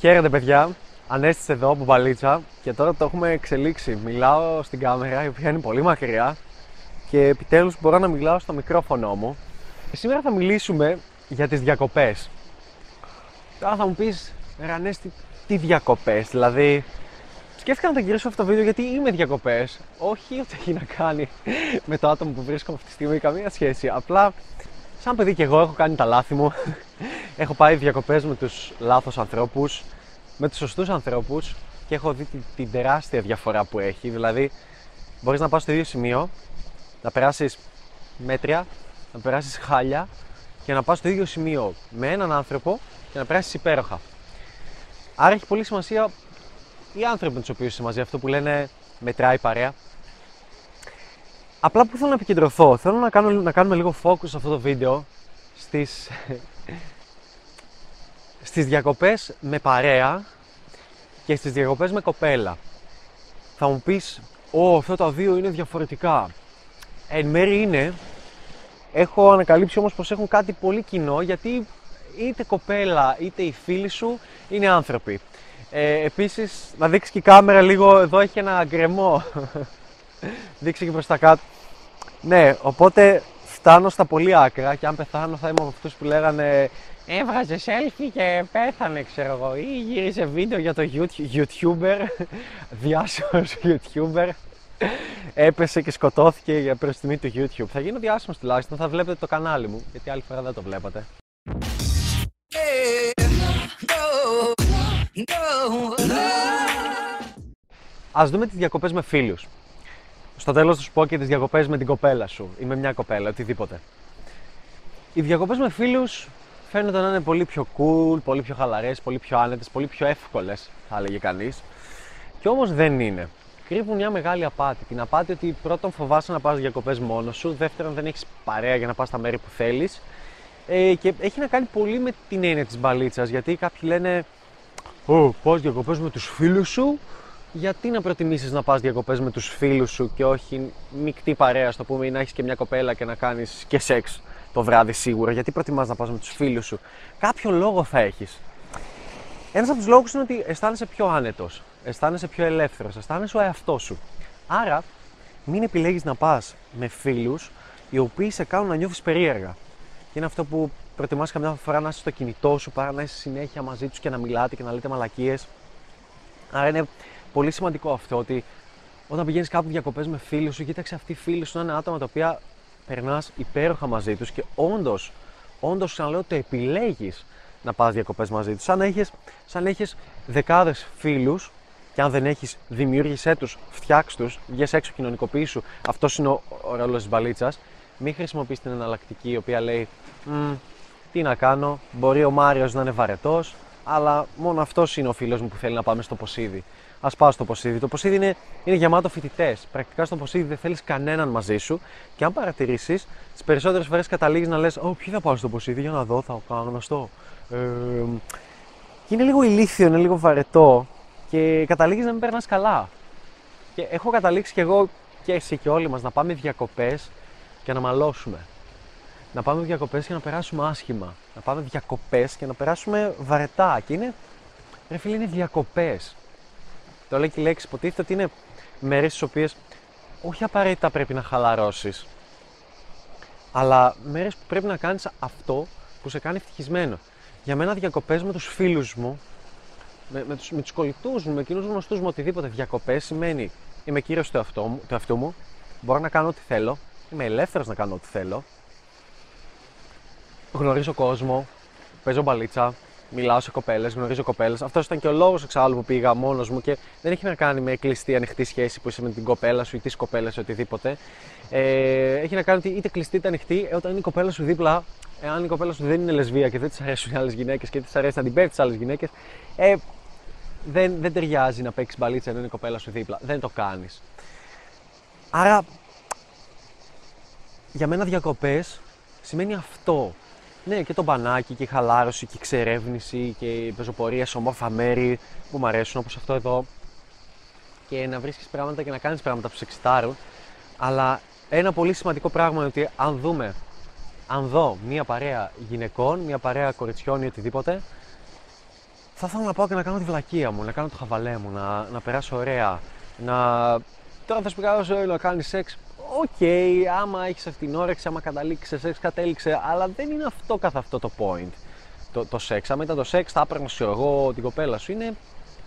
Χαίρετε παιδιά, Ανέστησε εδώ από μπαλίτσα και τώρα το έχουμε εξελίξει. Μιλάω στην κάμερα η οποία είναι πολύ μακριά και επιτέλους μπορώ να μιλάω στο μικρόφωνο μου. Σήμερα θα μιλήσουμε για τις διακοπές. Τώρα θα μου πεις, ρε Ανέστη, τι διακοπές, δηλαδή σκέφτηκα να το γυρίσω αυτό το βίντεο γιατί είμαι διακοπές. Όχι ότι έχει να κάνει με το άτομο που βρίσκομαι αυτή τη στιγμή, καμία σχέση. Απλά σαν παιδί και εγώ έχω κάνει τα λάθη μου. Έχω πάει διακοπές με τους λάθος ανθρώπους, με τους σωστούς ανθρώπους και έχω δει την, την τεράστια διαφορά που έχει. Δηλαδή, μπορείς να πας στο ίδιο σημείο, να περάσεις μέτρια, να περάσεις χάλια και να πας στο ίδιο σημείο με έναν άνθρωπο και να περάσεις υπέροχα. Άρα έχει πολύ σημασία οι άνθρωποι με τους οποίους είσαι μαζί, αυτό που λένε μετράει παρέα. Απλά που θέλω να επικεντρωθώ, θέλω να, κάνω, να κάνουμε λίγο focus σε αυτό το βίντεο στις, στις διακοπές με παρέα και στις διακοπές με κοπέλα. Θα μου πεις, Ω, αυτά τα δύο είναι διαφορετικά. Εν μέρει είναι. Έχω ανακαλύψει όμως πως έχουν κάτι πολύ κοινό γιατί είτε κοπέλα είτε οι φίλοι σου είναι άνθρωποι. Ε, επίσης, να δείξεις και η κάμερα λίγο, εδώ έχει ένα γκρεμό. Δείξει και προς τα κάτω. Ναι, οπότε φτάνω στα πολύ άκρα και αν πεθάνω θα είμαι από αυτούς που λέγανε έβγαζε selfie και πέθανε ξέρω εγώ ή γύρισε βίντεο για το YouTuber, διάσημος YouTuber έπεσε και σκοτώθηκε για προς τιμή του YouTube. Θα γίνω διάσημος τουλάχιστον, θα βλέπετε το κανάλι μου, γιατί άλλη φορά δεν το βλέπατε. Ας δούμε τις διακοπές με φίλους. Στο τέλος θα σου πω και τις διακοπές με την κοπέλα σου ή με μια κοπέλα, οτιδήποτε. Οι διακοπές με φίλους φαίνεται να είναι πολύ πιο cool, πολύ πιο χαλαρές, πολύ πιο άνετες, πολύ πιο εύκολες, θα έλεγε κανείς. Και όμως δεν είναι. Κρύβουν μια μεγάλη απάτη. Την απάτη ότι πρώτον φοβάσαι να πας διακοπές μόνος σου, δεύτερον δεν έχεις παρέα για να πας στα μέρη που θέλεις. Ε, και έχει να κάνει πολύ με την έννοια της μπαλίτσας, γιατί κάποιοι λένε Ω, πας διακοπές με τους φίλους σου, γιατί να προτιμήσεις να πας διακοπές με τους φίλους σου και όχι μεικτή παρέα, στο πούμε, ή να έχεις και μια κοπέλα και να κάνεις και σεξ το βράδυ σίγουρα. Γιατί προτιμάς να πας με τους φίλους σου; Κάποιο λόγο θα έχεις. Ένας από τους λόγους είναι ότι αισθάνεσαι πιο άνετος, αισθάνεσαι πιο ελεύθερος, αισθάνεσαι ο εαυτός σου. Άρα, μην επιλέγεις να πας με φίλους οι οποίοι σε κάνουν να νιώθεις περίεργα. Και είναι αυτό που προτιμάς καμιά φορά να είσαι στο κινητό σου παρά να είσαι συνέχεια μαζί τους και να μιλάτε και να λέτε μαλακίες. Άρα είναι πολύ σημαντικό αυτό ότι όταν πηγαίνεις κάπου διακοπές με φίλους σου, κοίταξε αυτοί οι φίλοι σου να είναι άτομα τα οποία περνάς υπέροχα μαζί τους και όντως, όντως ξαναλέω, το επιλέγεις να πας διακοπές μαζί τους. Σαν έχει σαν έχεις δεκάδες φίλους και αν δεν έχεις, δημιούργησέ τους, φτιάξ τους, βγες έξω, κοινωνικοποιήσου. Αυτός είναι ο, ο ρόλος της μπαλίτσας. Μην χρησιμοποιείς την εναλλακτική η οποία λέει τι να κάνω, μπορεί ο Μάριος να είναι βαρετός, αλλά μόνο αυτός είναι ο φίλος μου που θέλει να πάμε στο Ποσίδι ας πάω στο Ποσίδι. Το Ποσίδι είναι, είναι γεμάτο φοιτητές. Πρακτικά στο Ποσίδι δεν θέλεις κανέναν μαζί σου και αν παρατηρήσεις, τις περισσότερες φορές καταλήγεις να λες: Ω, ποιοι θα πάω στο Ποσίδι για να δω, θα κάνω γνωστό. Ε, και είναι λίγο ηλίθιο, είναι λίγο βαρετό και καταλήγεις να μην περνάς καλά. Και έχω καταλήξει κι εγώ και εσύ και όλοι μας να πάμε διακοπές και να μαλώσουμε. Να πάμε διακοπές και να περάσουμε άσχημα. Να πάμε διακοπές και να περάσουμε βαρετά. Και είναι, ρε φίλε, είναι διακοπές. Το λέει και η λέξη υποτίθεται ότι είναι μέρες στις οποίες όχι απαραίτητα πρέπει να χαλαρώσεις, αλλά μέρες που πρέπει να κάνεις αυτό που σε κάνει ευτυχισμένο. Για μένα διακοπές με τους φίλους μου, με, με, τους, με τους κολλητούς μου, με εκείνους γνωστούς μου, οτιδήποτε διακοπές σημαίνει είμαι κύριος του εαυτού, μου, του εαυτού μου, μπορώ να κάνω ό,τι θέλω, είμαι ελεύθερος να κάνω ό,τι θέλω, γνωρίζω κόσμο, παίζω μπαλίτσα, μιλάω σε κοπέλες, γνωρίζω κοπέλες. Αυτός ήταν και ο λόγος εξάλλου που πήγα μόνος μου και δεν έχει να κάνει με κλειστή ανοιχτή σχέση που είσαι με την κοπέλα σου ή τις κοπέλες ή οτιδήποτε. Ε, έχει να κάνει ότι είτε κλειστή είτε ανοιχτή, ε, όταν είναι η κοπέλα σου δίπλα, εάν η κοπέλα σου δεν είναι λεσβία και δεν της αρέσουν οι άλλες γυναίκες και της αρέσει να την πέφτει τι άλλες γυναίκες, ε, δεν, δεν ταιριάζει να παίξεις μπαλίτσα ενώ είναι η κοπέλα σου δίπλα. Δεν το κάνεις. Άρα, για μένα διακοπές σημαίνει αυτό. Ναι, και το μπανάκι και η χαλάρωση και η εξερεύνηση και η πεζοπορία σε όμορφα μέρη που μου αρέσουν όπως αυτό εδώ και να βρίσκεις πράγματα και να κάνεις πράγματα που σε εξητάρουν αλλά ένα πολύ σημαντικό πράγμα είναι ότι αν δούμε αν δω μία παρέα γυναικών, μία παρέα κοριτσιών ή οτιδήποτε θα ήθελα να πάω και να κάνω τη βλακεία μου, να κάνω το χαβαλέ μου, να, να περάσω ωραία. Να... Τώρα θα σου πει κάποιο να κάνεις σεξ. Οκ, okay, άμα έχεις αυτή την όρεξη, άμα καταλήξεις σε σεξ, κατέληξε. Αλλά δεν είναι αυτό καθ' αυτό το point. Το, το σεξ. Αν ήταν το σεξ, θα έπαιρνα εγώ την κοπέλα σου. Είναι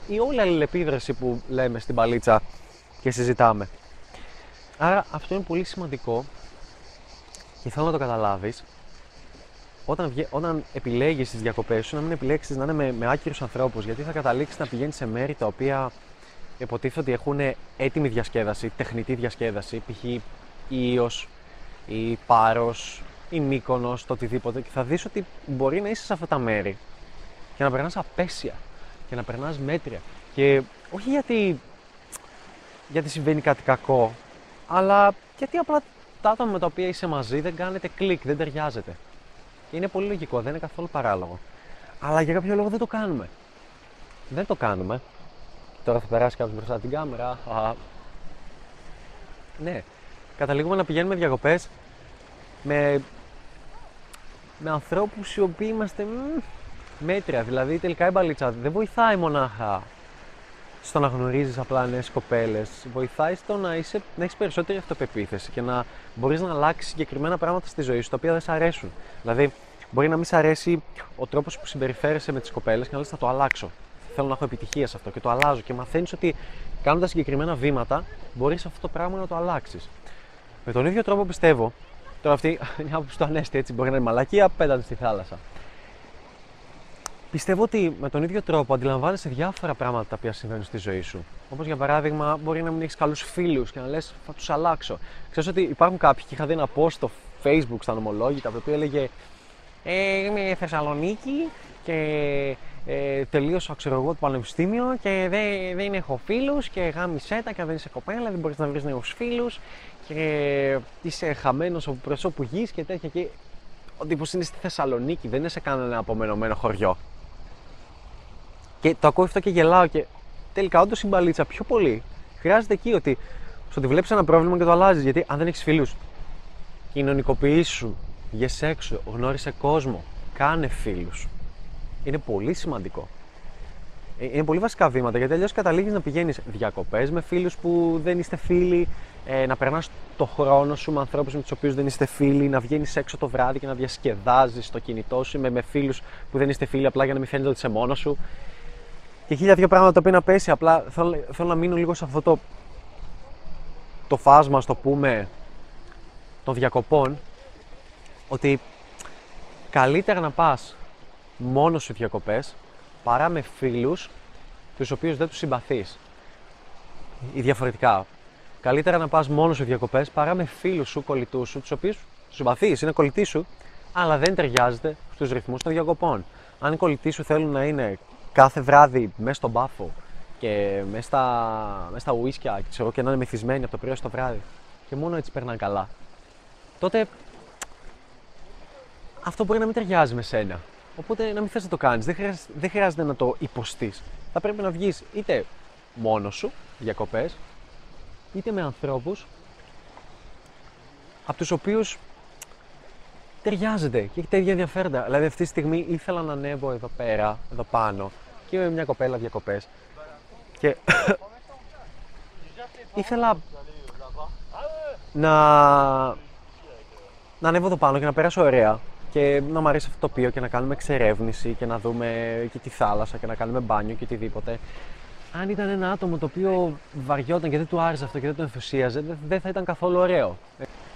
η όλη αλληλεπίδραση που λέμε στην παλίτσα και συζητάμε. Άρα αυτό είναι πολύ σημαντικό και θέλω να το καταλάβεις όταν, όταν επιλέγεις τις διακοπές σου να μην επιλέξεις να είναι με, με άκυρους ανθρώπους γιατί θα καταλήξεις να πηγαίνεις σε μέρη τα οποία υποτίθεται ότι έχουν έτοιμη διασκέδαση, τεχνητή διασκέδαση, π.χ. η Ήος, η Πάρος, η Μύκονος, το οτιδήποτε και θα δεις ότι μπορεί να είσαι σε αυτά τα μέρη και να περνάς απέσια και να περνάς μέτρια και όχι γιατί, γιατί συμβαίνει κάτι κακό αλλά γιατί απλά τα άτομα με τα οποία είσαι μαζί δεν κάνετε κλικ, δεν ταιριάζετε. Και είναι πολύ λογικό, δεν είναι καθόλου παράλογο. Αλλά για κάποιο λόγο δεν το κάνουμε. Δεν το κάνουμε. Τώρα θα περάσει κάποιος μπροστά την κάμερα. Α, ναι. Καταλήγουμε να πηγαίνουμε διακοπές με, με ανθρώπους οι οποίοι είμαστε μ, μέτρια. Δηλαδή τελικά η μπαλίτσα δεν βοηθάει μονάχα στο να γνωρίζεις απλά νέες κοπέλες. Βοηθάει στο να, είσαι, να έχεις περισσότερη αυτοπεποίθηση και να μπορείς να αλλάξεις συγκεκριμένα πράγματα στη ζωή σου τα οποία δεν σε αρέσουν. Δηλαδή, μπορεί να μην σε αρέσει ο τρόπος που συμπεριφέρεσαι με τις κοπέλες και να λες: Θα το αλλάξω. Θέλω να έχω επιτυχία σε αυτό και το αλλάζω. Και μαθαίνεις ότι κάνοντας συγκεκριμένα βήματα μπορείς αυτό το πράγμα να το αλλάξεις. Με τον ίδιο τρόπο πιστεύω, τώρα αυτή είναι άποψη του Ανέστη, έτσι μπορεί να είναι μαλακία, πέτατε στη θάλασσα. Πιστεύω ότι με τον ίδιο τρόπο αντιλαμβάνεσαι διάφορα πράγματα τα οποία συμβαίνουν στη ζωή σου. Όπως για παράδειγμα, μπορεί να μην έχεις καλούς φίλους και να λες: Θα τους αλλάξω. Ξέρω ότι υπάρχουν κάποιοι και είχα δει ένα post στο Facebook στα νομολόγητα το οποίο έλεγε ε, Είμαι Θεσσαλονίκη και ε, τελείωσα ξέρω εγώ το πανεπιστήμιο και δεν, δεν έχω φίλους και γάμισέ τα και δεν είσαι κοπέλα, δεν μπορείς να βρεις νέους φίλους και είσαι χαμένος από προσώπου γης και τέτοια. Και ο τύπος είναι στη Θεσσαλονίκη, δεν είναι σε κανένα απομενωμένο χωριό. Και το ακούω αυτό και γελάω και τελικά όντως η μπαλίτσα πιο πολύ χρειάζεται εκεί ότι στο ότι βλέπεις ένα πρόβλημα και το αλλάζεις. Γιατί αν δεν έχεις φίλους, κοινωνικοποιήσου, βγες έξω, γνώρισε κόσμο, κάνε φίλους. Είναι πολύ σημαντικό. Ε, είναι πολύ βασικά βήματα γιατί αλλιώς καταλήγεις να πηγαίνεις διακοπές με φίλους που δεν είστε φίλοι, ε, να περνάς το χρόνο σου με ανθρώπους με τους οποίους δεν είστε φίλοι, να βγαίνεις έξω το βράδυ και να διασκεδάζεις το κινητό σου με, με φίλους που δεν είστε φίλοι απλά για να μην φαίνεται ότι είσαι μόνος σου και χίλια δύο πράγματα τα οποία να πέσει. Απλά θέλω, θέλω να μείνω λίγο σε αυτό το, το φάσμα, στο πούμε, των διακοπών, ότι καλύτερα να πας μόνο σου διακοπές παρά με φίλους τους οποίους δεν τους συμπαθείς. Ή διαφορετικά. Καλύτερα να πας μόνο σου διακοπές παρά με φίλους σου, κολλητούς σου, τους οποίους συμπαθείς, είναι κολλητοί σου, αλλά δεν ταιριάζεται στους ρυθμούς των διακοπών. Αν οι κολλητοί σου θέλουν να είναι κάθε βράδυ μέσα στον μπάφο και μέσα στα, μέσα στα ουίσκια ξέρω, και να είναι μεθυσμένοι από το πρωί στο βράδυ και μόνο έτσι περνάνε καλά, τότε αυτό μπορεί να μην ταιριάζει με σένα. Οπότε να μην θες να το κάνεις, δεν χρειάζεται, δεν χρειάζεται να το υποστείς. Θα πρέπει να βγεις είτε μόνος σου, διακοπές, είτε με ανθρώπους από τους οποίους ταιριάζεται και έχει τέτοια ενδιαφέροντα. Δηλαδή αυτή τη στιγμή ήθελα να ανέβω εδώ πέρα, εδώ πάνω και με μια κοπέλα διακοπές. Και ήθελα να, να ανέβω εδώ πάνω και να περάσω ωραία και να μου αρέσει αυτό το τοπίο και να κάνουμε εξερεύνηση και να δούμε και τη θάλασσα και να κάνουμε μπάνιο και οτιδήποτε. Αν ήταν ένα άτομο το οποίο βαριόταν και δεν του άρεσε αυτό και δεν τον ενθουσίαζε, δεν θα ήταν καθόλου ωραίο.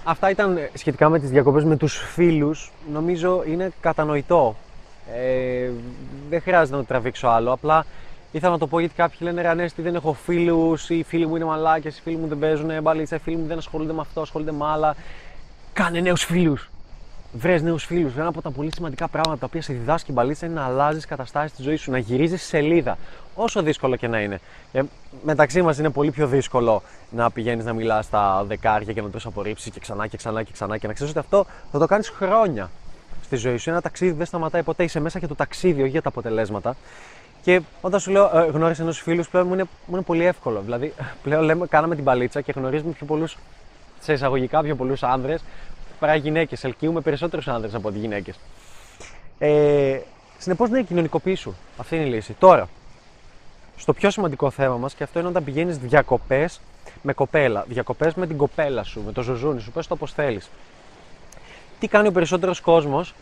Αυτά ήταν σχετικά με τις διακοπές με τους φίλους. Νομίζω είναι κατανοητό. Ε, δεν χρειάζεται να το τραβήξω άλλο. Απλά ήθελα να το πω γιατί κάποιοι λένε ρε Ανέστη δεν έχω φίλους, οι φίλοι μου είναι μαλάκες, οι φίλοι μου δεν παίζουν μπαλίτσα, οι φίλοι μου δεν ασχολούνται με αυτό, ασχολούνται με άλλα. Κάνε νέους φίλους βρει νέους φίλους. Ένα από τα πολύ σημαντικά πράγματα τα οποία σε διδάσκει η μπαλίτσα είναι να αλλάζεις καταστάσεις τη ζωή σου, να γυρίζεις σελίδα. Όσο δύσκολο και να είναι. Ε, μεταξύ μας είναι πολύ πιο δύσκολο να πηγαίνεις να μιλάς στα δεκάρια και να του απορρίψεις και ξανά και ξανά και ξανά και να ξέρεις ότι αυτό θα το κάνεις χρόνια στη ζωή σου. Ένα ταξίδι δεν σταματάει ποτέ. Είσαι μέσα για το ταξίδι, όχι για τα αποτελέσματα. Και όταν σου λέω ε, γνώρισε ενό φίλους, πλέον μου είναι, μου είναι πολύ εύκολο. Δηλαδή, πλέον λέμε, κάναμε την παλίτσα και γνωρίζουμε πιο πολλούς, σε εισαγωγικά πιο πολλούς άνδρες παρά γυναίκες. Ελκύουμε περισσότερους άνδρες από ότι γυναίκες. Ε, Συνεπώς, ναι, κοινωνικοποιήσου. Αυτή είναι η λύση. Τώρα, στο πιο σημαντικό θέμα μας και αυτό είναι όταν πηγαίνεις διακοπές με κοπέλα. Διακοπές με την κοπέλα σου, με το ζωζούνι σου, πες το όπως θέλεις. Τι κάνει ο περισσότερος κόσμος,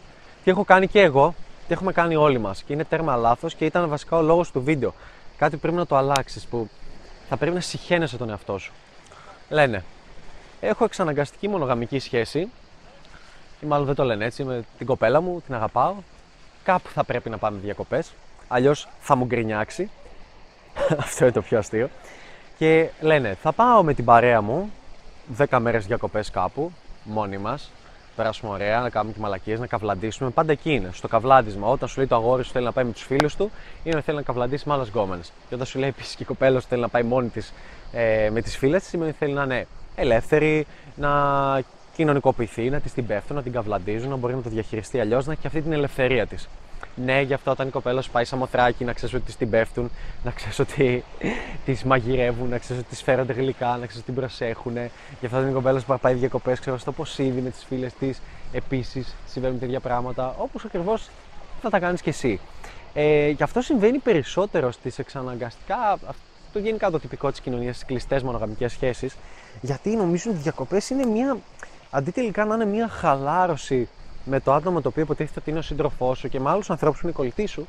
τι έχω κάνει και εγώ, τι έχουμε κάνει όλοι μας. Και είναι τέρμα λάθος και ήταν βασικά ο λόγος του βίντεο. Κάτι πρέπει να το αλλάξεις που θα πρέπει να συχαίνεσαι τον εαυτό σου. Λένε, έχω εξαναγκαστική μονογαμική σχέση, ή μάλλον δεν το λένε έτσι, με την κοπέλα μου, την αγαπάω. Κάπου θα πρέπει να πάμε διακοπές, αλλιώς θα μου γκρινιάξει. Αυτό είναι το πιο αστείο. Και λένε, θα πάω με την παρέα μου 10 μέρες διακοπές κάπου, μόνοι μας. Περάσουμε ωραία, να κάνουμε και μαλακίες, να καβλαντήσουμε. Πάντα εκεί είναι, στο καβλάντισμα. Όταν σου λέει το αγόρι σου θέλει να πάει με τους φίλους του, ή να θέλει να καβλαντήσει με άλλες γκόμενες. Και όταν σου λέει επίσης και η κοπέλα σου θέλει να πάει μόνη της ε, με τις φίλες της, σημαίνει ότι θέλει να είναι ελεύθερη, να κοινωνικοποιηθεί, να της την πέφτουν, να την καβλαντίζουν, να μπορεί να το διαχειριστεί αλλιώς, να έχει και αυτή την ελευθερία της. Ναι, γι' αυτό όταν η κοπέλα σου πάει σαν μοθράκι, να ξέρεις ότι της την πέφτουν, να ξέρεις ότι της μαγειρεύουν, να ξέρεις ότι της φέρονται γλυκά, να ξέρεις ότι την προσέχουν. Γι' αυτό όταν η κοπέλα σου πάει διακοπέ, ξέρω στο ποσίδι με τις φίλες της, επίσης συμβαίνουν τέτοια πράγματα, όπως ακριβώς θα τα κάνεις κι εσύ. Ε, γι' αυτό συμβαίνει περισσότερο στις εξαναγκαστικά, αυτό γενικά το τυπικό της κοινωνίας, στις κλειστές μονογαμικές σχέσεις, γιατί νομίζω ότι οι διακοπές είναι μια. Αντί τελικά να είναι μια χαλάρωση με το άτομο το οποίο υποτίθεται ότι είναι ο σύντροφός σου και με άλλους ανθρώπους που είναι κολλητοί σου,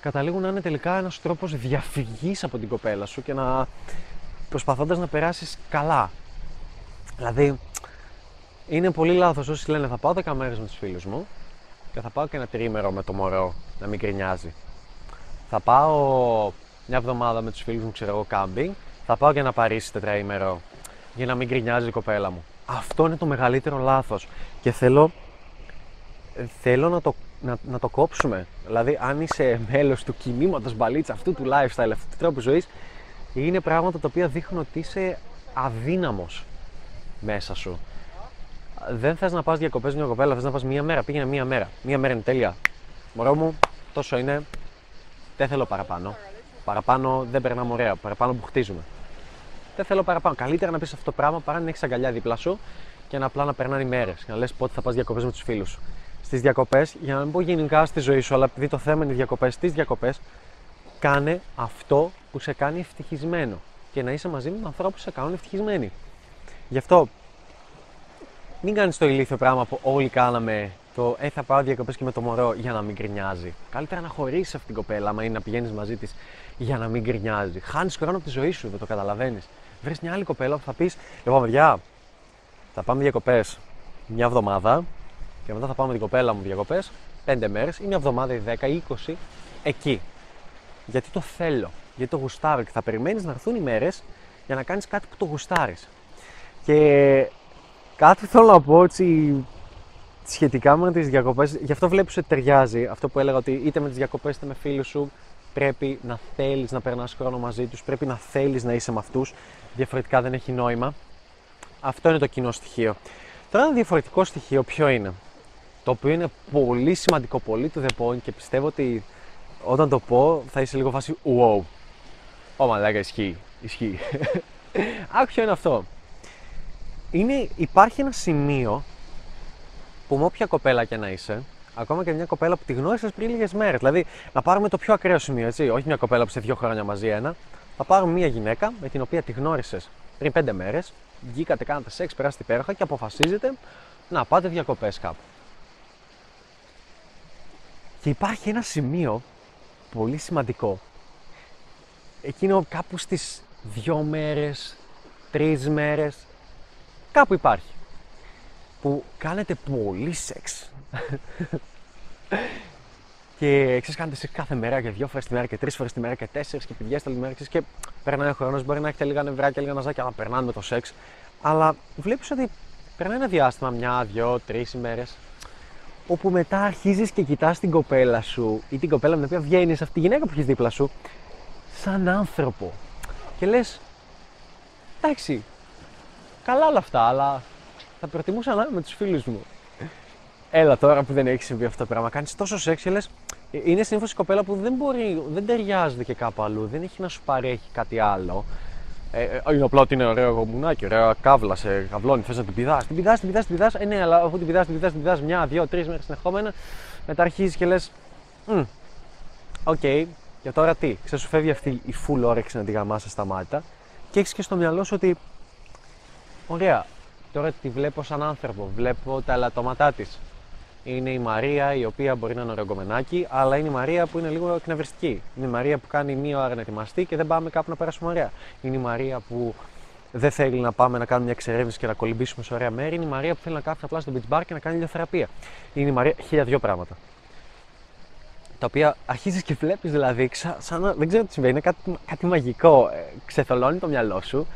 καταλήγουν να είναι τελικά ένας τρόπος διαφυγής από την κοπέλα σου και να προσπαθώντας να περάσεις καλά. Δηλαδή, είναι πολύ λάθος όσοι λένε θα πάω 10 μέρες με τους φίλους μου και θα πάω και ένα τρίμερο με το μωρό να μην κρινιάζει. Θα πάω μια εβδομάδα με τους φίλους μου, ξέρω εγώ, κάμπινγκ. Θα πάω και ένα Παρίσι τετραήμερο για να μην κρινιάζει η κοπέλα μου. Αυτό είναι το μεγαλύτερο λάθος. Και θέλω θέλω να το, να, να το κόψουμε. Δηλαδή, αν είσαι μέλος του κινήματος μπαλίτσα, αυτού του lifestyle, αυτού του τρόπου ζωής, είναι πράγματα τα οποία δείχνουν ότι είσαι αδύναμος μέσα σου. Δεν θες να πας διακοπές μια κοπέλα, θες να πας μία μέρα. Πήγαινε μία μέρα. Μία μέρα είναι τέλεια. Μωρό μου, τόσο είναι. Δεν θέλω παραπάνω. Παραπάνω δεν περνάμε ωραία. Παραπάνω που χτίζουμε. Δεν θέλω παραπάνω. Καλύτερα να πεις αυτό το πράγμα παρά να έχεις αγκαλιά δίπλα σου και να απλά να περνάνε ημέρε και να λες πότε θα πας διακοπές με τους φίλους σου στις διακοπές, για να μην πω γενικά στη ζωή σου, αλλά επειδή το θέμα είναι οι διακοπές, στις διακοπές, κάνε αυτό που σε κάνει ευτυχισμένο και να είσαι μαζί με ανθρώπου που σε κάνουν ευτυχισμένοι. Γι' αυτό μην κάνεις το ηλίθιο πράγμα που όλοι κάναμε το Ε, θα πάω διακοπές και με το μωρό για να μην γκρινιάζει. Καλύτερα να χωρίσεις αυτήν την κοπέλα, άμα είναι να πηγαίνεις μαζί της για να μην γκρινιάζει. Χάνεις χρόνο από τη ζωή σου, δεν το καταλαβαίνεις. Βρει μια άλλη κοπέλα που θα πεις: Λοιπόν, παιδιά, θα πάμε διακοπές μια εβδομάδα και μετά θα πάμε με την κοπέλα μου διακοπές 5 μέρες ή μια εβδομάδα ή 10 ή 20 εκεί. Γιατί το θέλω, γιατί το γουστάρω και θα περιμένεις να έρθουν οι μέρες για να κάνεις κάτι που το γουστάρεις. Και κάτι θέλω να πω έτσι σχετικά με τις διακοπές, γι' αυτό βλέπεις ότι ταιριάζει αυτό που έλεγα ότι είτε με τις διακοπές είτε με φίλους σου πρέπει να θέλεις να περνάς χρόνο μαζί τους, πρέπει να θέλεις να είσαι με αυτούς. Διαφορετικά δεν έχει νόημα. Αυτό είναι το κοινό στοιχείο. Τώρα ένα διαφορετικό στοιχείο ποιο είναι; Το οποίο είναι πολύ σημαντικό, πολύ to the point και πιστεύω ότι όταν το πω θα είσαι λίγο φάση wow. Ω μαλάκα ισχύει, ισχύει. Άκου είναι αυτό; Είναι, υπάρχει ένα σημείο που με όποια κοπέλα και να είσαι, ακόμα και μια κοπέλα που τη γνώρισες πριν λίγες μέρες. Δηλαδή, να πάρουμε το πιο ακραίο σημείο, έτσι. Όχι μια κοπέλα που σε δύο χρόνια μαζί ένα. Θα πάρουμε μια γυναίκα με την οποία τη γνώρισες πριν πέντε μέρες, βγήκατε, κάνατε σεξ, περάσετε υπέροχα και αποφασίζετε να πάτε διακοπές κάπου. Και υπάρχει ένα σημείο πολύ σημαντικό. Εκείνο κάπου στις δυο μέρες, τρεις μέρες, κάπου υπάρχει. Που κάνετε πολύ σεξ. Και ξέρεις, κάνετε σεξ κάθε μέρα και δύο φορές τη μέρα και τρεις φορές τη μέρα και τέσσερις και πηγαίνει τα μέρα και περνάει ο χρόνος. Μπορεί να έχετε λίγα νευράκια, λίγα ναζάκια, αλλά περνάνε με το σεξ. Αλλά βλέπεις ότι περνάει ένα διάστημα, μια, δυο, τρεις ημέρες όπου μετά αρχίζεις και κοιτάς την κοπέλα σου ή την κοπέλα με την οποία βγαίνεις, αυτή τη γυναίκα που έχεις δίπλα σου, σαν άνθρωπο. Και λες, εντάξει, καλά όλα αυτά, αλλά θα προτιμούσα να είμαι με τους φίλους μου. Έλα τώρα που δεν έχει συμβεί αυτό το πράγμα. Κάνεις τόσο σεξ και λες, είναι συνήθως η κοπέλα που δεν μπορεί, δεν ταιριάζεται και κάπου αλλού, δεν έχει να σου παρέχει κάτι άλλο. Ε, ε, είναι απλά ότι είναι ωραίο μουνάκι, ωραία καύλα σε καυλώνει. Θες να την πηδάς. Την πηδάς, την πηδάς, την πηδάς. Ε, ναι, αλλά αφού την πηδάς, την πηδάς, την πηδάς μια, δύο, τρεις μέρες συνεχόμενα, μετά αρχίζεις και λες. Μμ, Οκ, και τώρα τι, ξέρεις σου φεύγει αυτή η full όρεξη να τη γαμήσεις στα μάτια και έχεις και στο μυαλό σου ότι. Ωραία, τώρα τη βλέπω σαν άνθρωπο, βλέπω τα ελαττώματά της. Είναι η Μαρία η οποία μπορεί να είναι ωραιογκομενάκι, αλλά είναι η Μαρία που είναι λίγο εκνευριστική. Είναι η Μαρία που κάνει μία ώρα να ετοιμαστεί και δεν πάμε κάπου να περάσουμε ωραία. Είναι η Μαρία που δεν θέλει να πάμε να κάνουμε μια εξερεύνηση και να κολυμπήσουμε σε ωραία μέρη. Είναι η Μαρία που θέλει να κάθεται απλά στο beach bar και να κάνει ηλιοθεραπεία. Είναι η Μαρία, χίλια δυο πράγματα. Τα οποία αρχίζεις και βλέπεις δηλαδή, ξα- σαν να, δεν ξέρω τι συμβαίνει, είναι κάτι, κάτι μαγικό. Ε, ξεθολώνει το μυαλό σου,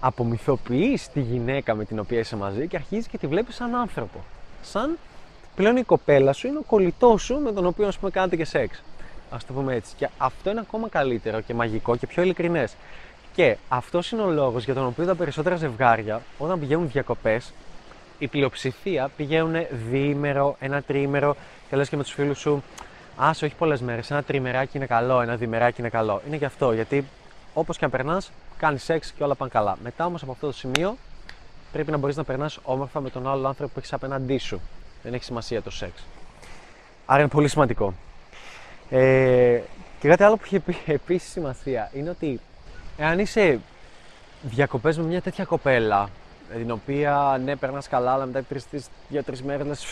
απομυθοποιείς τη γυναίκα με την οποία είσαι μαζί και αρχίζεις και τη βλέπεις σαν άνθρωπο. Σαν πλέον η κοπέλα σου είναι ο κολλητός σου με τον οποίο ας πούμε κάνετε και σεξ. Α το πούμε έτσι. Και αυτό είναι ακόμα καλύτερο και μαγικό και πιο ειλικρινές. Και αυτός είναι ο λόγος για τον οποίο τα περισσότερα ζευγάρια όταν πηγαίνουν διακοπές, η πλειοψηφία πηγαίνουν διήμερο, ένα τρίμερο και λες και με τους φίλους σου, Άσε, όχι πολλές μέρες. Ένα τριμεράκι είναι καλό, ένα διμεράκι είναι καλό. Είναι γι' αυτό, γιατί όπως και αν περνάς, κάνεις σεξ και όλα πάνε καλά. Μετά όμως από αυτό το σημείο πρέπει να μπορείς να περνάς όμορφα με τον άλλο άνθρωπο που έχεις απέναντί σου. Δεν έχει σημασία το σεξ. Άρα είναι πολύ σημαντικό. Ε, και κάτι άλλο που έχει επίσης σημασία είναι ότι εάν είσαι διακοπές με μια τέτοια κοπέλα, την οποία ναι, περνάς καλά, αλλά μετά δύο-τρεις μέρες λες.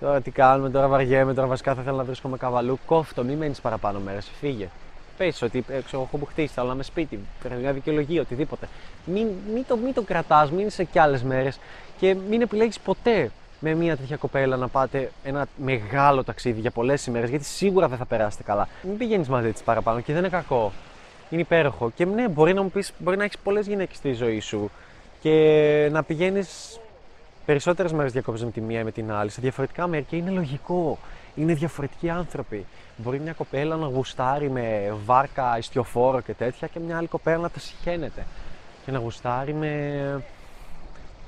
Τώρα τι κάνουμε, τώρα βαριέμαι, τώρα βασικά θα ήθελα να βρίσκομαι καβαλού. Κόφτο, μην μένεις παραπάνω μέρες, φύγε. Πες ότι ε, ξέρω, έχω που χτίσει, θέλω να είμαι σπίτι, πρέπει μια δικαιολογία, οτιδήποτε. Μην, μην το, μην το κρατάς, μην είσαι κι άλλες μέρες και μην επιλέγεις ποτέ με μια τέτοια κοπέλα να πάτε ένα μεγάλο ταξίδι για πολλές ημέρες, γιατί σίγουρα δεν θα περάσετε καλά. Μην πηγαίνεις μαζί της παραπάνω και δεν είναι κακό. Είναι υπέροχο. Και ναι, μπορεί να μου πεις, μπορεί να έχεις πολλές γυναίκες στη ζωή σου και να πηγαίνεις περισσότερες μέρες διακόπτε με τη μία ή με την άλλη σε διαφορετικά μέρη και είναι λογικό. Είναι διαφορετικοί άνθρωποι. Μπορεί μια κοπέλα να γουστάρει με βάρκα, ιστιοφόρο και τέτοια και μια άλλη κοπέλα να τα συχαίνεται και να γουστάρει με,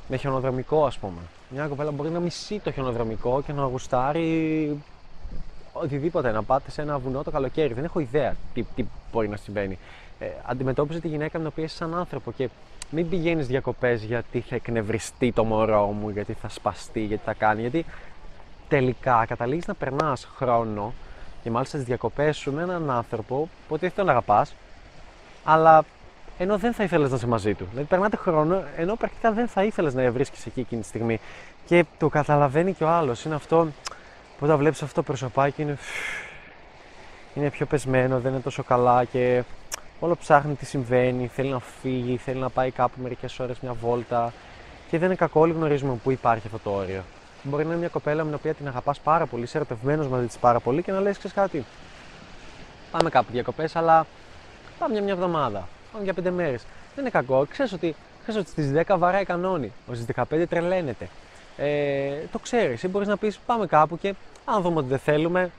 με χιονοδρομικό, ας πούμε. Μια κοπέλα μπορεί να μισεί το χιονοδρομικό και να γουστάρει οτιδήποτε, να πάτε σε ένα βουνό το καλοκαίρι. Δεν έχω ιδέα τι, τι μπορεί να συμβαίνει. Ε, αντιμετώπιζε τη γυναίκα με την οποία είσαι σαν άνθρωπο και μην πηγαίνεις διακοπές γιατί θα εκνευριστεί το μωρό μου, γιατί θα σπαστεί, γιατί θα κάνει. Γιατί τελικά καταλήγεις να περνάς χρόνο και μάλιστα στις διακοπές σου με έναν άνθρωπο που ότι τον αγαπάς, αλλά ενώ δεν θα ήθελες να είσαι μαζί του. Δηλαδή, περνάτε χρόνο ενώ πρακτικά δεν θα ήθελες να βρίσκεις εκεί εκείνη τη στιγμή. Και το καταλαβαίνει και ο άλλος. Είναι αυτό που όταν βλέπεις αυτό το προσωπάκι είναι, είναι πιο πεσμένο, δεν είναι τόσο καλά και όλο ψάχνει τι συμβαίνει, θέλει να φύγει, θέλει να πάει κάπου μερικές ώρες μια βόλτα. Και δεν είναι κακό, όλοι γνωρίζουμε πού υπάρχει αυτό το όριο. Μπορεί να είναι μια κοπέλα με την οποία την αγαπάς πάρα πολύ, είσαι ερωτευμένος μαζί της πάρα πολύ και να λες: Ξέρεις κάτι. Πάμε κάπου διακοπές, αλλά πάμε για μια εβδομάδα. Πάμε για πέντε μέρες. Δεν είναι κακό. Ξέρεις ότι, ξέρεις ότι στις 10 βαράει κανόνι, στι 15 τρελαίνεται. Ε, το ξέρεις. Ή μπορείς να πεις: Πάμε κάπου και αν δούμε ότι δεν θέλουμε,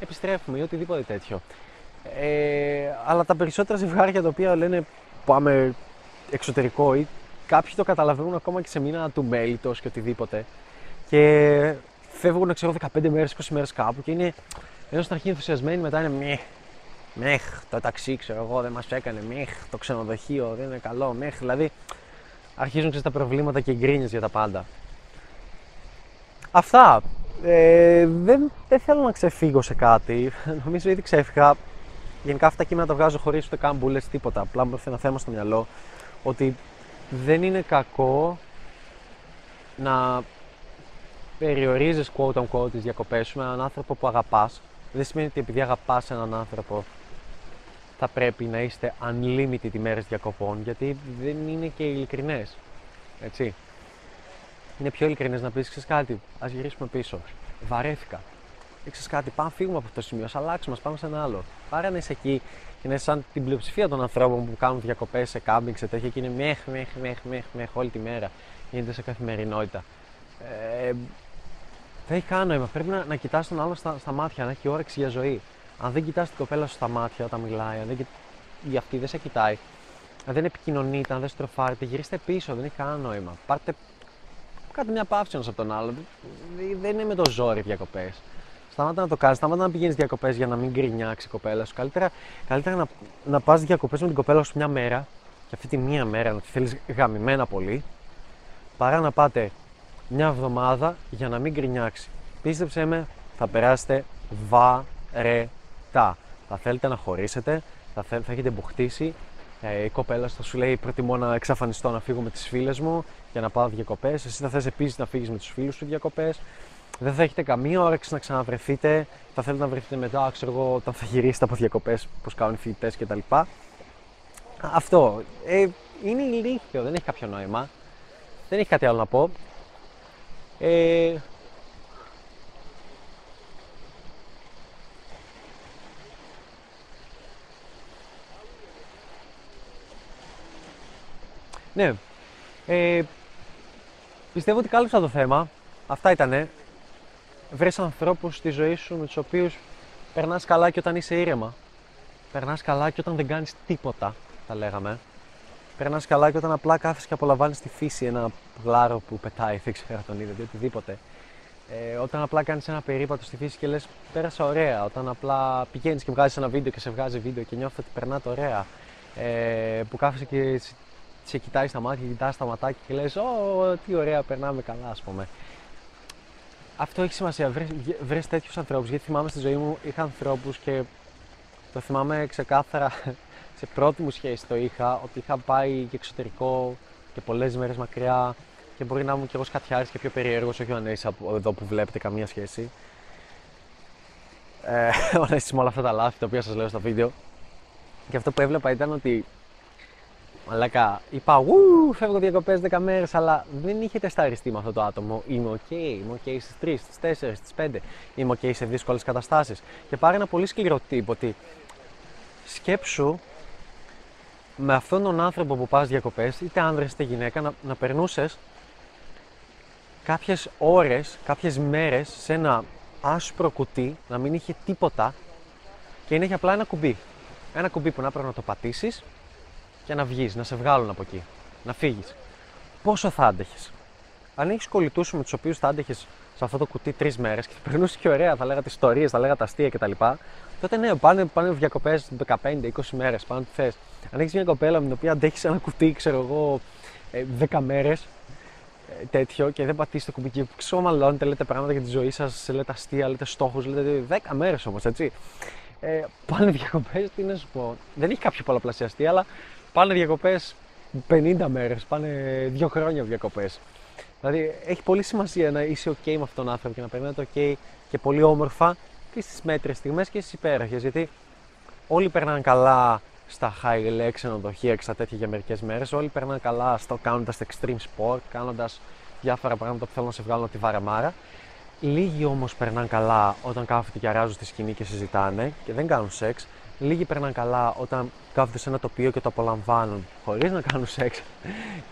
επιστρέφουμε ή οτιδήποτε τέτοιο. Ε, αλλά τα περισσότερα ζευγάρια τα οποία λένε πάμε εξωτερικό ή κάποιοι το καταλαβαίνουν ακόμα και σε μήνα του μέλητος και οτιδήποτε και φεύγουν ξέρω 15 μέρες, 20 μέρες κάπου και είναι ενώ στην αρχή ενθουσιασμένοι μετά είναι μεχ, μεχ, το ταξί ξέρω εγώ δεν μας έκανε, μεχ, το ξενοδοχείο δεν είναι καλό, μεχ, δηλαδή αρχίζουν ξέρεις, τα προβλήματα και γκρίνιες για τα πάντα. Αυτά. Ε, δεν, δεν θέλω να ξεφύγω σε κάτι. Νομίζω ήδη ξέφυγα. Γενικά αυτά τα κείμενα τα βγάζω χωρίς ούτε καν bullets τίποτα. Απλά μου έρθει ένα θέμα στο μυαλό ότι δεν είναι κακό να περιορίζεις quote unquote τις διακοπές σου με έναν άνθρωπο που αγαπάς. Δεν σημαίνει ότι επειδή αγαπάς έναν άνθρωπο θα πρέπει να είστε unlimited ημέρες διακοπών γιατί δεν είναι και ειλικρινές. Έτσι. Είναι πιο ειλικρινές να πεις: Ξέρεις κάτι, ας γυρίσουμε πίσω. Βαρέθηκα ξέρεις κάτι, πάμε φύγουμε από αυτό το σημείο, ας αλλάξουμε, ας πάμε σε ένα άλλο. Πάρε να είσαι εκεί και να είσαι σαν την πλειοψηφία των ανθρώπων που κάνουν διακοπές σε κάμπινγκ, σε τέτοια και είναι μέχ, μέχ, μέχ, μέχ, μέχ όλη τη μέρα. Γίνεται σε καθημερινότητα. Ε, δεν έχει κανένα νόημα. Πρέπει να, να κοιτάς τον άλλο στα, στα μάτια, να έχει όρεξη για ζωή. Αν δεν κοιτάς την κοπέλα σου στα μάτια όταν μιλάει, αν δεν, η αυτή δεν σε κοιτάει, αν δεν επικοινωνείτε, αν δεν στροφάρετε, γυρίστε πίσω, δεν έχει κανένα νόημα. Πάρτε, κάντε μια παύση ένα από τον άλλο. Δεν είναι με το ζόρι διακοπές. Σταμάτα να το κάνεις, σταμάτα να πηγαίνεις διακοπές για να μην γκρινιάξει η κοπέλα σου. Καλύτερα, καλύτερα να, να πας διακοπές με την κοπέλα σου μια μέρα και αυτή τη μία μέρα να τη θέλεις γαμημένα πολύ, παρά να πάτε μια εβδομάδα για να μην γκρινιάξει. Πίστεψέ με, θα περάσετε τα. Θα θέλετε να χωρίσετε, θα, θα έχετε μπουχτίσει. Ε, η κοπέλα θα σου λέει: Προτιμώ να εξαφανιστώ να φύγω με τις φίλες μου για να πάω διακοπές. Εσύ θα θες επίσης να φύγεις με τους φίλους σου διακοπές. Δεν θα έχετε καμία όρεξη να ξαναβρεθείτε. Θα θέλετε να βρεθείτε μετά, ξέρω εγώ, όταν θα γυρίσετε από διακοπές, πώς κάνουν οι φοιτητές κτλ. Αυτό. Ε, είναι ηλίθιο, δεν έχει κάποιο νόημα. Δεν έχει κάτι άλλο να πω. Ε, ναι. Ε, πιστεύω ότι κάλυψα το θέμα. Αυτά ήτανε. Βρες ανθρώπους στη ζωή σου με τους οποίους περνάς καλά και όταν είσαι ήρεμα. Περνάς καλά και όταν δεν κάνεις τίποτα, τα λέγαμε. Περνάς καλά και όταν απλά κάθεσαι και απολαμβάνεις τη φύση, ένα γλάρο που πετάει, δεν ξέρω τον είδατε, οτιδήποτε. Ε, όταν απλά κάνεις ένα περίπατο στη φύση και λες: Πέρασα ωραία. Όταν απλά πηγαίνεις και βγάζεις ένα βίντεο και σε βγάζει βίντεο και νιώθεις ότι περνάτε ωραία. Ε, που κάθεσαι και σε κοιτάει στα μάτια, κοιτάς τα ματάκια και λες: Ω, τι ωραία, περνάμε καλά, ας πούμε. Αυτό έχει σημασία. Βρει τέτοιους ανθρώπους. Γιατί θυμάμαι στη ζωή μου είχα ανθρώπους και το θυμάμαι ξεκάθαρα σε πρώτη μου σχέση το είχα, ότι είχα πάει και εξωτερικό και πολλές μέρες μακριά και μπορεί να ήμουν κι εγώ σκατιάρης και πιο περίεργος, όχι ο Ανέσης από εδώ που βλέπετε καμία σχέση. Ε, ο Ανέση με όλα αυτά τα λάθη τα οποία σας λέω στο βίντεο. Και αυτό που έβλεπα ήταν ότι. Μαλάκα, είπα, Ου, φεύγω διακοπές 10 μέρες, αλλά δεν είχε τεσταριστεί με αυτό το άτομο. Είμαι OK, είμαι OK στις 3, στις 4, στις 5. Είμαι OK σε δύσκολες καταστάσεις. Και πάρει ένα πολύ σκληρό τύπο ότι σκέψου με αυτόν τον άνθρωπο που πας διακοπές, είτε άνδρας είτε γυναίκα, να, να περνούσες κάποιες ώρες, κάποιες μέρες σε ένα άσπρο κουτί, να μην είχε τίποτα και είναι απλά ένα κουμπί. Ένα κουμπί που να πρέπει να το πατήσεις και να βγεις, να σε βγάλουν από εκεί, να φύγεις. Πόσο θα άντεχες; Αν έχεις κολλητούς με τους οποίους θα άντεχες σε αυτό το κουτί τρεις μέρες και θα περνούσε και ωραία, θα λέγατε ιστορίες, θα λέγατε αστεία κτλ. Τότε ναι, πάνε, πάνε διακοπές 15-20 μέρες, πάνε τι θες. Αν έχεις μια κοπέλα με την οποία αντέχεις ένα κουτί, ξέρω εγώ, 10 μέρες, ε, τέτοιο και δεν πατήσει το κουμπί και ξομαλώνετε, λέτε πράγματα για τη ζωή σας, λέτε αστεία, λέτε στόχους, λέτε 10 μέρες όμως, έτσι. Ε, πάνε διακοπές, τι να σου πω. Δεν έχει κάποιο πολλαπλασιαστή, αλλά πάνε διακοπές 50 μέρες, πάνε 2 χρόνια διακοπές. Δηλαδή έχει πολύ σημασία να είσαι OK με αυτόν τον άνθρωπο και να περνάτε OK και πολύ όμορφα και στις μέτρες στιγμές και στις υπέροχες. Γιατί όλοι περνάνε καλά στα high leg ξενοδοχεία και στα τέτοια για μερικές μέρες. Όλοι περνάνε καλά στο κάνοντας extreme sport, κάνοντας διάφορα πράγματα που θέλουν να σε βγάλουν από τη βαραμάρα. Λίγοι όμως περνάνε καλά όταν κάθονται και αράζουν στη σκηνή και συζητάνε και δεν κάνουν σεξ. Λίγοι περνάνε καλά όταν κάθονται σε ένα τοπίο και το απολαμβάνουν χωρίς να κάνουν σεξ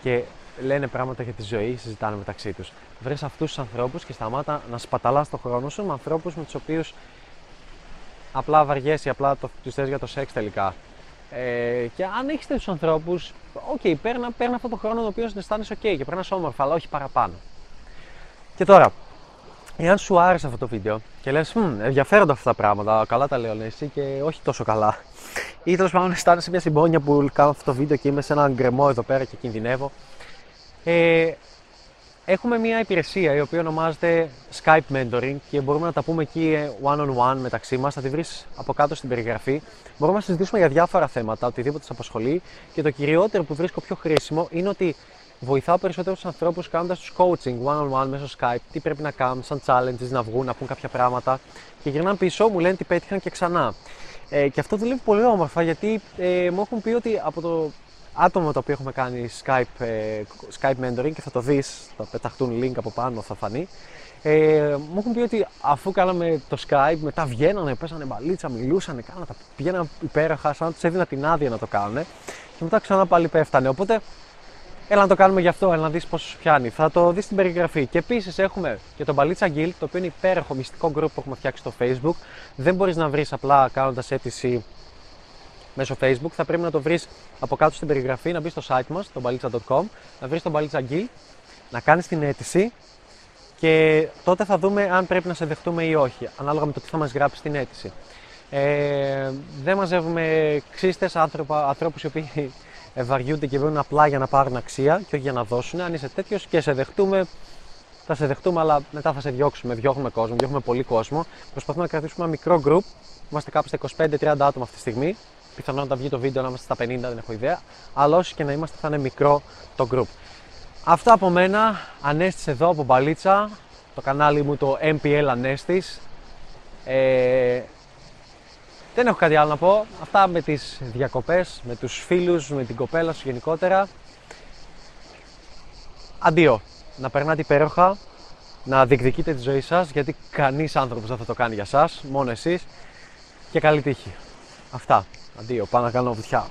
και λένε πράγματα για τη ζωή, συζητάνε μεταξύ τους. Βρει αυτούς τους ανθρώπους και σταμάτα να σπαταλάς το χρόνο σου με ανθρώπους με τους οποίους απλά βαριέσαι, απλά τους θες για το σεξ τελικά. Ε, και αν έχεις τέτοιους ανθρώπους, οκ, okay, πέρνα, πέρνα αυτό το χρόνο ο οποίο αισθάνεσαι οκ και περνάει όμορφα, αλλά όχι παραπάνω. Και τώρα, εάν σου άρεσε αυτό το βίντεο και λες, ενδιαφέροντα αυτά τα πράγματα, καλά τα λέω ναι, εσύ και όχι τόσο καλά, ή τέλος πάντων αισθάνεσαι μια συμπόνια που κάνω αυτό το βίντεο και είμαι σε έναν γκρεμό εδώ πέρα και κινδυνεύω, ε, έχουμε μια υπηρεσία η οποία ονομάζεται Skype Mentoring και μπορούμε να τα πούμε εκεί ε, one-on-one μεταξύ μας. Θα τη βρεις από κάτω στην περιγραφή. Μπορούμε να συζητήσουμε για διάφορα θέματα, οτιδήποτε σε απασχολεί και το κυριότερο που βρίσκω πιο χρήσιμο είναι ότι βοηθάω περισσότερου ανθρώπους κάνοντας τους coaching one-on-one μέσω Skype. Τι πρέπει να κάνουν, σαν challenges, να βγουν, να πούν κάποια πράγματα. Και γυρνάνε πίσω, μου λένε τι πέτυχαν και ξανά. Ε, και αυτό δουλεύει πολύ όμορφα γιατί ε, μου έχουν πει ότι από το άτομο το οποίο έχουμε κάνει Skype, ε, Skype mentoring και θα το δεις, θα πεταχτούν link από πάνω, θα φανεί. Ε, μου έχουν πει ότι αφού κάναμε το Skype, μετά βγαίνανε, πέσανε μπαλίτσα, μιλούσαν, κάνανε, τα πηγαίναν υπέροχα, σαν να τους έδινα την άδεια να το κάνουν. Και μετά ξανά πάλι πέφτανε. Οπότε, έλα να το κάνουμε γι' αυτό, έλα να δεις πόσο σου πιάνει. Θα το δεις στην περιγραφή. Και επίσης έχουμε και το Μπαλίτσα Guild, το οποίο είναι υπέροχο μυστικό group που έχουμε φτιάξει στο Facebook. Δεν μπορείς να βρεις απλά κάνοντας αίτηση μέσω Facebook. Θα πρέπει να το βρεις από κάτω στην περιγραφή, να μπεις στο site μας, το balitza.com, να βρεις τον Balitza Guild, να κάνεις την αίτηση και τότε θα δούμε αν πρέπει να σε δεχτούμε ή όχι, ανάλογα με το τι θα μας γράψει την αίτηση. Ε, δεν μαζεύουμε ξύστες ανθρώπους οι οποίοι βαριούνται και βγαίνουν απλά για να πάρουν αξία και όχι για να δώσουν. Αν είσαι τέτοιος και σε δεχτούμε, θα σε δεχτούμε, αλλά μετά θα σε διώξουμε. Διώχνουμε κόσμο, διώχνουμε πολύ κόσμο. Προσπαθούμε να κρατήσουμε ένα μικρό group. Είμαστε κάπου στα 25-30 άτομα αυτή τη στιγμή. Πιθανόν να βγει το βίντεο να είμαστε στα 50, δεν έχω ιδέα. Αλλά όσο και να είμαστε, θα είναι μικρό το group. Αυτά από μένα. Ανέστης εδώ από Μπαλίτσα. Το κανάλι μου το MPL Ανέστης. Ε, δεν έχω κάτι άλλο να πω. Αυτά με τις διακοπές, με τους φίλους, με την κοπέλα σου γενικότερα. Αντίο. Να περνάτε υπέροχα, να διεκδικείτε τη ζωή σας, γιατί κανείς άνθρωπος δεν θα το κάνει για σας, μόνο εσείς. Και καλή τύχη. Αυτά. Αντίο. Πάω να κάνω βουτιά.